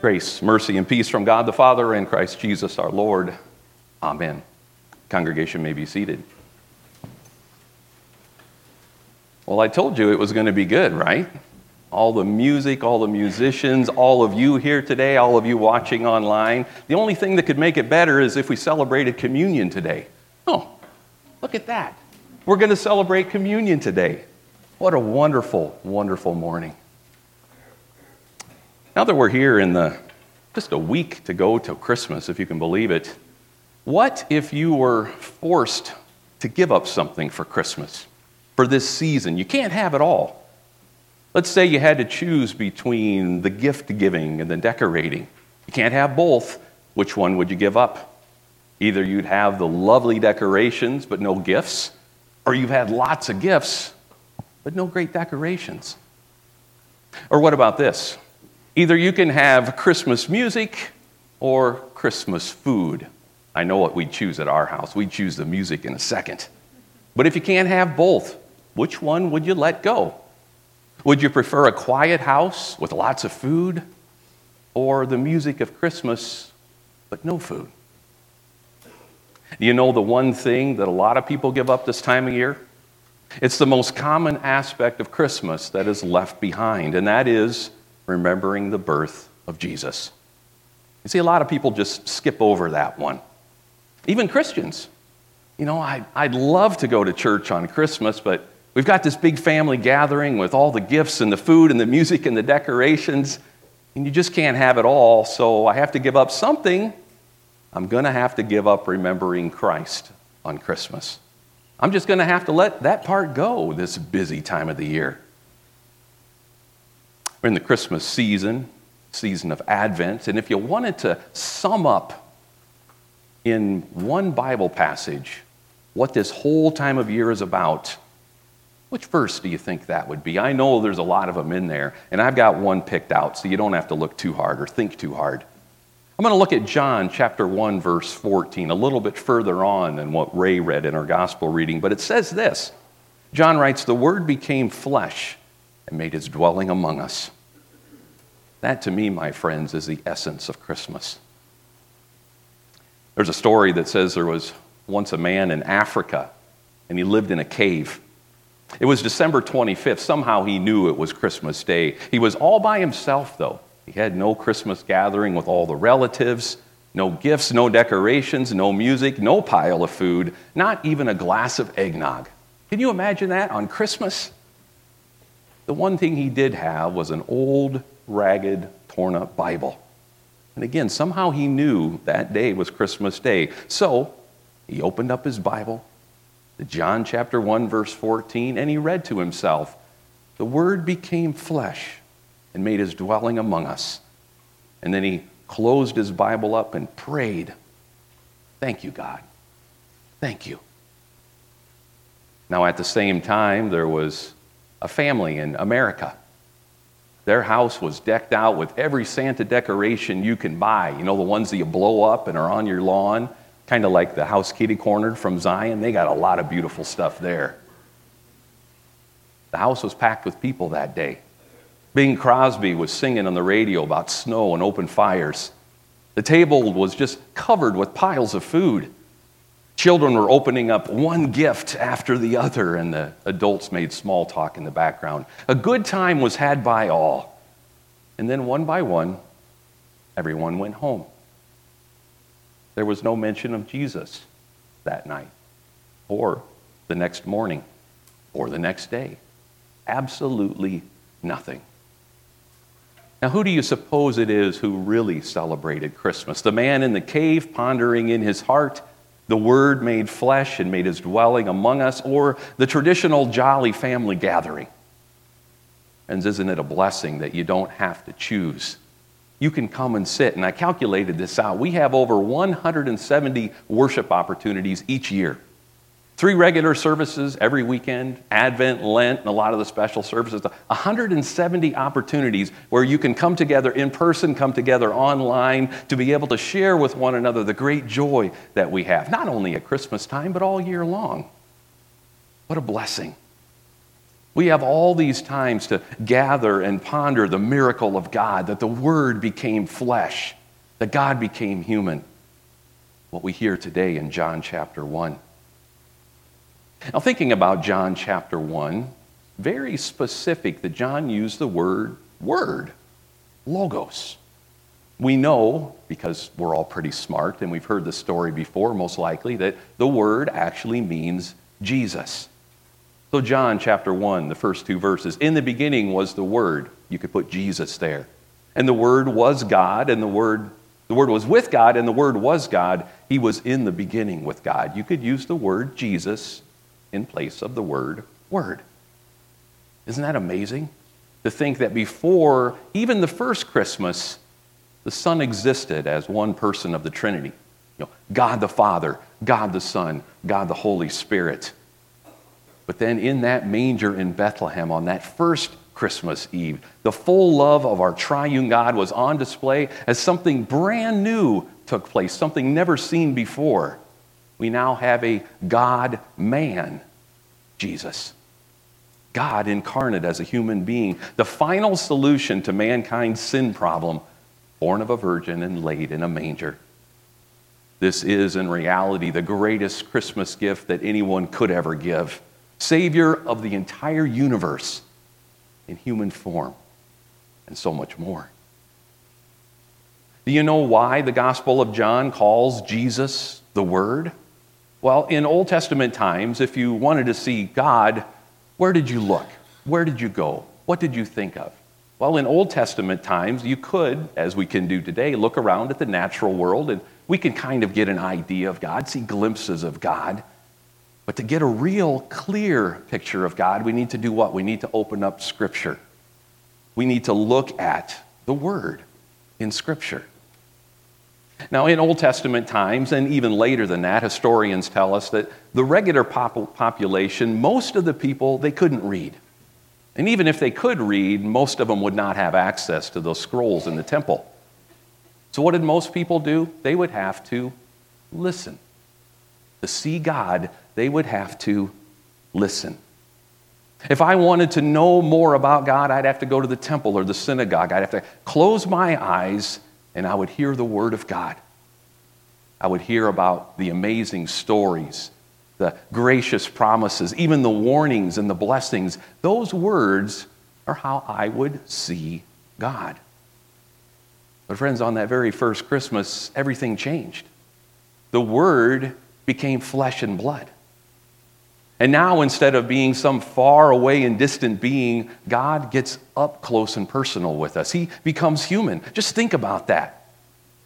Grace, mercy, and peace from God the Father and Christ Jesus our Lord. Amen. Congregation may be seated. Well, I told you it was going to be good, right? All the music, all the musicians, all of you here today, all of you watching online. The only thing that could make it better is if we celebrated communion today. Oh, look at that. We're going to celebrate communion today. What a wonderful, wonderful morning. Now that we're here in the just a week to go till Christmas, if you can believe it, what if you were forced to give up something for Christmas, for this season? You can't have it all. Let's say you had to choose between the gift giving and the decorating. You can't have both. Which one would you give up? Either you'd have the lovely decorations but no gifts, or you've had lots of gifts but no great decorations. Or what about this? Either you can have Christmas music or Christmas food. I know what we'd choose at our house. We'd choose the music in a second. But if you can't have both, which one would you let go? Would you prefer a quiet house with lots of food or the music of Christmas but no food? You know the one thing that a lot of people give up this time of year? It's the most common aspect of Christmas that is left behind, and that is remembering the birth of Jesus. You see, a lot of people just skip over that one. Even Christians. You know, I, I'd love to go to church on Christmas, but we've got this big family gathering with all the gifts and the food and the music and the decorations, and you just can't have it all, so I have to give up something. I'm going to have to give up remembering Christ on Christmas. I'm just going to have to let that part go this busy time of the year. We're in the Christmas season, season of Advent, and if you wanted to sum up in one Bible passage what this whole time of year is about, which verse do you think that would be? I know there's a lot of them in there, and I've got one picked out, so you don't have to look too hard or think too hard. I'm going to look at John chapter 1, verse 14, a little bit further on than what Ray read in our gospel reading, but it says this John writes, The Word became flesh and made his dwelling among us. That, to me, my friends, is the essence of Christmas. There's a story that says there was once a man in Africa, and he lived in a cave. It was December 25th. Somehow he knew it was Christmas Day. He was all by himself, though. He had no Christmas gathering with all the relatives, no gifts, no decorations, no music, no pile of food, not even a glass of eggnog. Can you imagine that on Christmas? The one thing he did have was an old, ragged, torn up Bible. And again, somehow he knew that day was Christmas Day. So he opened up his Bible, the John chapter 1, verse 14, and he read to himself, The Word became flesh and made his dwelling among us. And then he closed his Bible up and prayed, Thank you, God. Thank you. Now, at the same time, there was a family in America. Their house was decked out with every Santa decoration you can buy. You know, the ones that you blow up and are on your lawn, kind of like the house kitty corner from Zion. They got a lot of beautiful stuff there. The house was packed with people that day. Bing Crosby was singing on the radio about snow and open fires. The table was just covered with piles of food. Children were opening up one gift after the other, and the adults made small talk in the background. A good time was had by all. And then, one by one, everyone went home. There was no mention of Jesus that night, or the next morning, or the next day. Absolutely nothing. Now, who do you suppose it is who really celebrated Christmas? The man in the cave pondering in his heart the Word made flesh and made his dwelling among us, or the traditional jolly family gathering. And isn't it a blessing that you don't have to choose? You can come and sit, and I calculated this out. We have over 170 worship opportunities each year. Three regular services every weekend, Advent, Lent, and a lot of the special services. 170 opportunities where you can come together in person, come together online to be able to share with one another the great joy that we have, not only at Christmas time, but all year long. What a blessing. We have all these times to gather and ponder the miracle of God, that the Word became flesh, that God became human. What we hear today in John chapter 1. Now, thinking about John chapter 1, very specific that John used the word word, logos. We know, because we're all pretty smart and we've heard the story before, most likely, that the word actually means Jesus. So, John chapter 1, the first two verses In the beginning was the Word. You could put Jesus there. And the Word was God, and the Word, the Word was with God, and the Word was God. He was in the beginning with God. You could use the word Jesus in place of the word Word. Isn't that amazing? To think that before even the first Christmas, the Son existed as one person of the Trinity. You know, God the Father, God the Son, God the Holy Spirit. But then in that manger in Bethlehem on that first Christmas Eve, the full love of our triune God was on display as something brand new took place, something never seen before. We now have a God man, Jesus. God incarnate as a human being, the final solution to mankind's sin problem, born of a virgin and laid in a manger. This is, in reality, the greatest Christmas gift that anyone could ever give. Savior of the entire universe in human form, and so much more. Do you know why the Gospel of John calls Jesus the Word? Well, in Old Testament times, if you wanted to see God, where did you look? Where did you go? What did you think of? Well, in Old Testament times, you could, as we can do today, look around at the natural world and we can kind of get an idea of God, see glimpses of God. But to get a real clear picture of God, we need to do what? We need to open up Scripture. We need to look at the Word in Scripture. Now, in Old Testament times, and even later than that, historians tell us that the regular pop- population, most of the people, they couldn't read. And even if they could read, most of them would not have access to those scrolls in the temple. So, what did most people do? They would have to listen. To see God, they would have to listen. If I wanted to know more about God, I'd have to go to the temple or the synagogue. I'd have to close my eyes and I would hear the Word of God. I would hear about the amazing stories, the gracious promises, even the warnings and the blessings. Those words are how I would see God. But, friends, on that very first Christmas, everything changed. The Word became flesh and blood. And now, instead of being some far away and distant being, God gets up close and personal with us. He becomes human. Just think about that.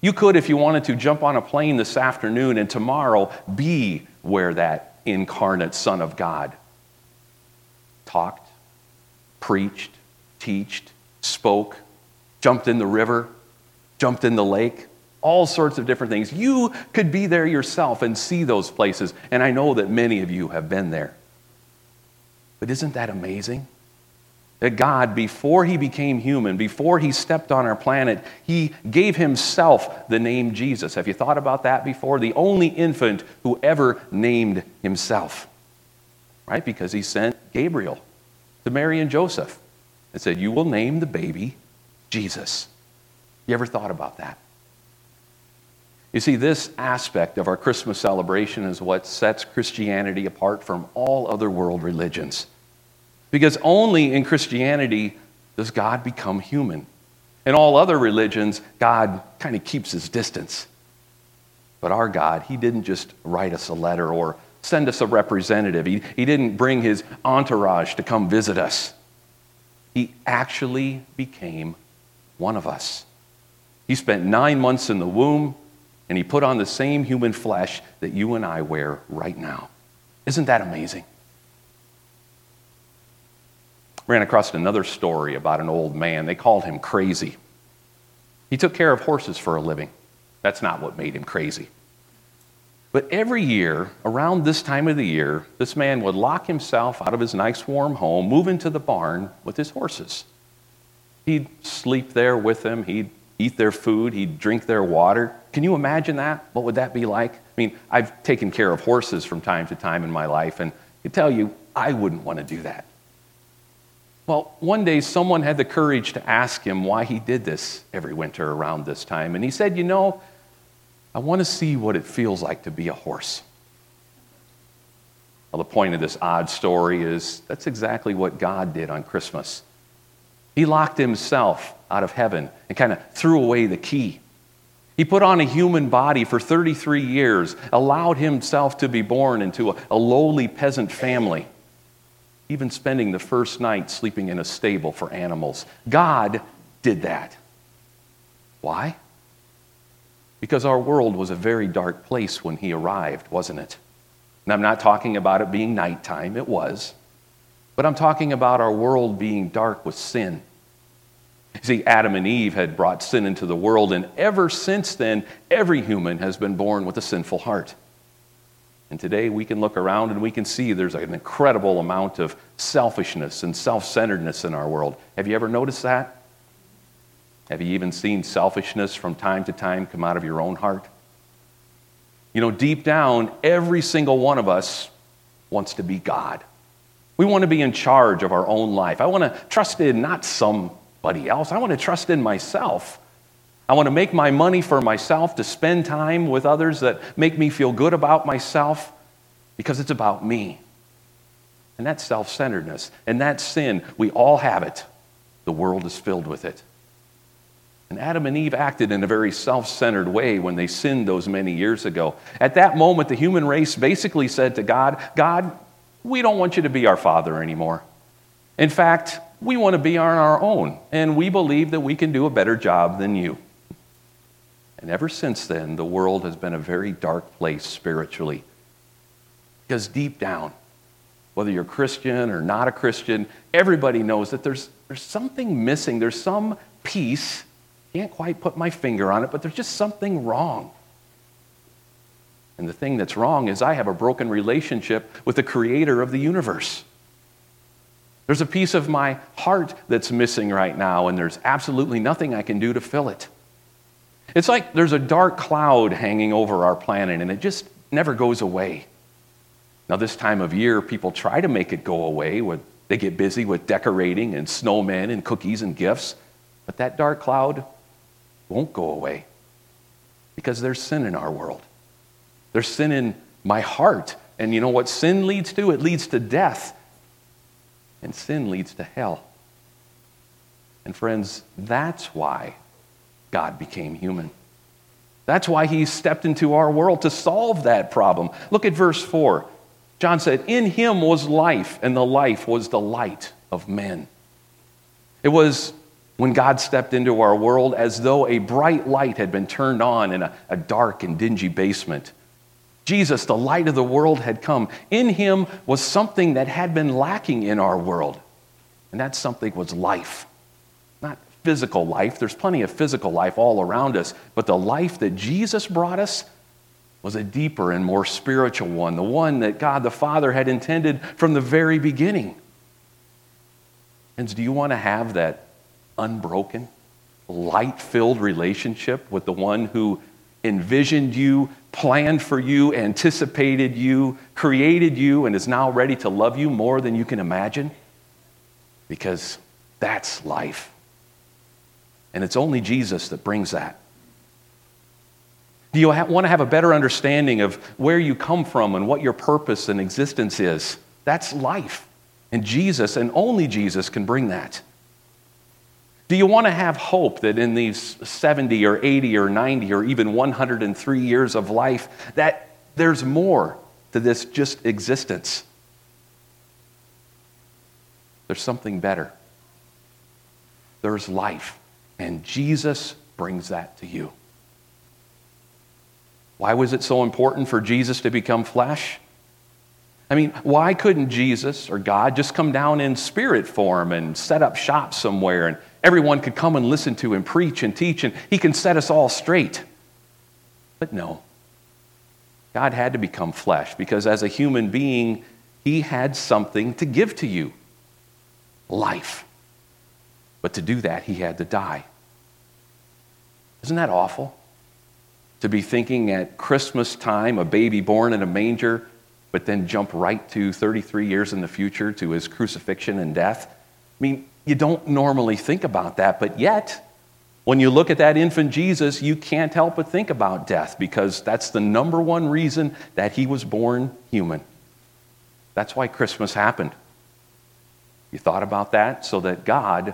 You could, if you wanted to, jump on a plane this afternoon and tomorrow be where that incarnate Son of God talked, preached, teached, spoke, jumped in the river, jumped in the lake, all sorts of different things. You could be there yourself and see those places, and I know that many of you have been there. But isn't that amazing? That God, before he became human, before he stepped on our planet, he gave himself the name Jesus. Have you thought about that before? The only infant who ever named himself, right? Because he sent Gabriel to Mary and Joseph and said, You will name the baby Jesus. You ever thought about that? You see, this aspect of our Christmas celebration is what sets Christianity apart from all other world religions. Because only in Christianity does God become human. In all other religions, God kind of keeps his distance. But our God, he didn't just write us a letter or send us a representative, he, he didn't bring his entourage to come visit us. He actually became one of us. He spent nine months in the womb and he put on the same human flesh that you and I wear right now. Isn't that amazing? Ran across another story about an old man. They called him crazy. He took care of horses for a living. That's not what made him crazy. But every year, around this time of the year, this man would lock himself out of his nice warm home, move into the barn with his horses. He'd sleep there with them, he'd eat their food, he'd drink their water. Can you imagine that? What would that be like? I mean, I've taken care of horses from time to time in my life, and I tell you, I wouldn't want to do that. Well, one day someone had the courage to ask him why he did this every winter around this time. And he said, You know, I want to see what it feels like to be a horse. Well, the point of this odd story is that's exactly what God did on Christmas. He locked himself out of heaven and kind of threw away the key. He put on a human body for 33 years, allowed himself to be born into a, a, lowly peasant family, even spending the first night sleeping in a stable for animals. God did that. Why? Because our world was a very dark place when he arrived, wasn't it? And I'm not talking about it being nighttime, it was. But I'm talking about our world being dark with sin. See, Adam and Eve had brought sin into the world, and ever since then, every human has been born with a sinful heart. And today we can look around and we can see there's an incredible amount of selfishness and self centeredness in our world. Have you ever noticed that? Have you even seen selfishness from time to time come out of your own heart? You know, deep down, every single one of us wants to be God. We want to be in charge of our own life. I want to trust in not somebody else, I want to trust in myself. I want to make my money for myself, to spend time with others that make me feel good about myself because it's about me. And that's self centeredness. And that sin, we all have it. The world is filled with it. And Adam and Eve acted in a very self centered way when they sinned those many years ago. At that moment, the human race basically said to God, God, we don't want you to be our father anymore. In fact, we want to be on our own, and we believe that we can do a better job than you. And ever since then, the world has been a very dark place spiritually. Because deep down, whether you're Christian or not a Christian, everybody knows that there's, there's something missing. There's some peace can't quite put my finger on it, but there's just something wrong. And the thing that's wrong is I have a broken relationship with the creator of the universe. There's a piece of my heart that's missing right now, and there's absolutely nothing I can do to fill it. It's like there's a dark cloud hanging over our planet, and it just never goes away. Now, this time of year, people try to make it go away. With, they get busy with decorating and snowmen and cookies and gifts. But that dark cloud won't go away because there's sin in our world. There's sin in my heart. And you know what sin leads to? It leads to death. And sin leads to hell. And friends, that's why God became human. That's why he stepped into our world to solve that problem. Look at verse 4. John said, In him was life, and the life was the light of men. It was when God stepped into our world as though a bright light had been turned on in a, a, dark and dingy basement. Jesus, the light of the world, had come. In him was something that had been lacking in our world, and that something was life. Not physical life, there's plenty of physical life all around us, but the life that Jesus brought us was a deeper and more spiritual one, the one that God the Father had intended from the very beginning. And do you want to have that unbroken, light filled relationship with the one who envisioned you, planned for you, anticipated you, created you, and is now ready to love you more than you can imagine? Because that's life. And it's only Jesus that brings that. Do you want to have a better understanding of where you come from and what your purpose and existence is? That's life. And Jesus, and only Jesus, can bring that. Do you want to have hope that in these 70 or 80 or 90 or even 103 years of life that there's more to this just existence? There's something better. There's life, and Jesus brings that to you. Why was it so important for Jesus to become flesh? I mean, why couldn't Jesus or God just come down in spirit form and set up shop somewhere and everyone could come and listen to him preach and teach and he can set us all straight? But no. God had to become flesh because as a human being, he had something to give to you life. But to do that, he had to die. Isn't that awful? To be thinking at Christmas time, a baby born in a manger but then jump right to 33 years in the future to his crucifixion and death. I mean, you don't normally think about that, but yet, when you look at that infant Jesus, you can't help but think about death because that's the number one reason that he was born human. That's why Christmas happened. You thought about that so that God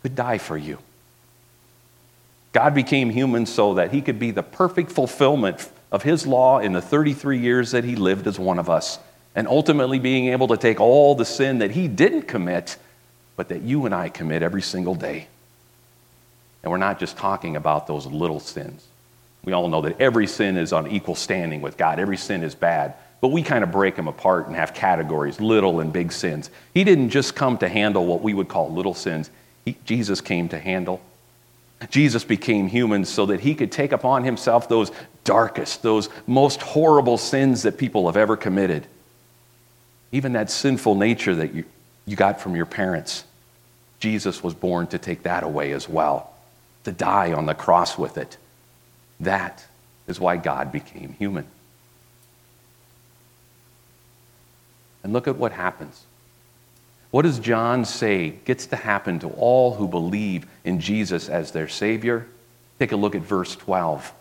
could die for you. God became human so that he could be the perfect fulfillment of his law in the 33 years that he lived as one of us, and ultimately being able to take all the sin that he didn't commit, but that you and I commit every single day. And we're not just talking about those little sins. We all know that every sin is on equal standing with God, every sin is bad. But we kind of break them apart and have categories, little and big sins. He didn't just come to handle what we would call little sins, he, Jesus came to handle. Jesus became human so that he could take upon himself those darkest, those most horrible sins that people have ever committed. Even that sinful nature that you, you got from your parents. Jesus was born to take that away as well, to die on the cross with it. That is why God became human. And look at what happens. What does John say gets to happen to all who believe in Jesus as their Savior? Take a look at verse 12.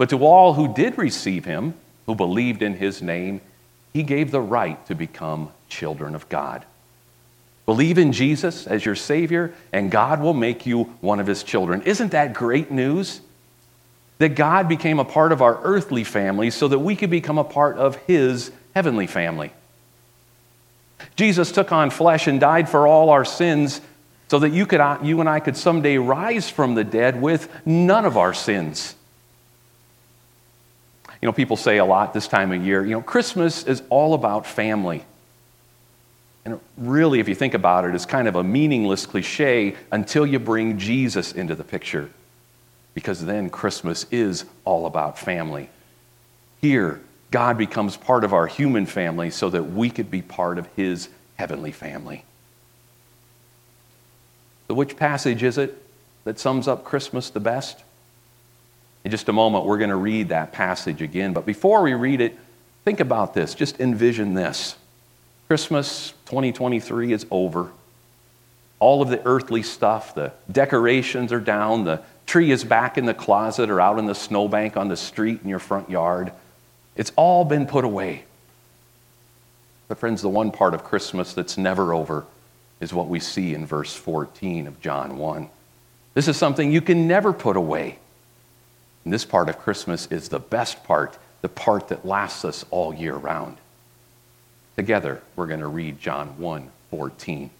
But to all who did receive him, who believed in his name, he gave the right to become children of God. Believe in Jesus as your Savior, and God will make you one of his children. Isn't that great news? That God became a part of our earthly family so that we could become a part of his heavenly family. Jesus took on flesh and died for all our sins so that you, could, you and I could someday rise from the dead with none of our sins. You know, people say a lot this time of year, you know, Christmas is all about family. And really, if you think about it, it's kind of a meaningless cliche until you bring Jesus into the picture. Because then Christmas is all about family. Here, God becomes part of our human family so that we could be part of his heavenly family. So, which passage is it that sums up Christmas the best? In just a moment, we're going to read that passage again. But before we read it, think about this. Just envision this Christmas 2023 is over. All of the earthly stuff, the decorations are down, the tree is back in the closet or out in the snowbank on the street in your front yard. It's all been put away. But, friends, the one part of Christmas that's never over is what we see in verse 14 of John 1. This is something you can never put away. And this part of Christmas is the best part, the part that lasts us all year round. Together, we're going to read John 1 14.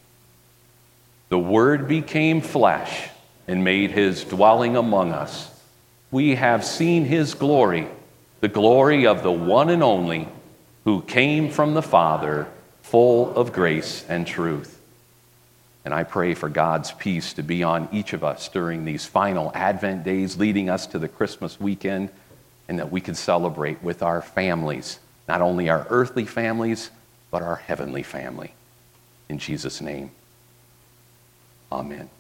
The Word became flesh and made his dwelling among us. We have seen his glory the glory of the one and only who came from the Father, full of grace and truth. And I pray for God's peace to be on each of us during these final Advent days leading us to the Christmas weekend, and that we can celebrate with our families, not only our earthly families, but our heavenly family. In Jesus' name, amen.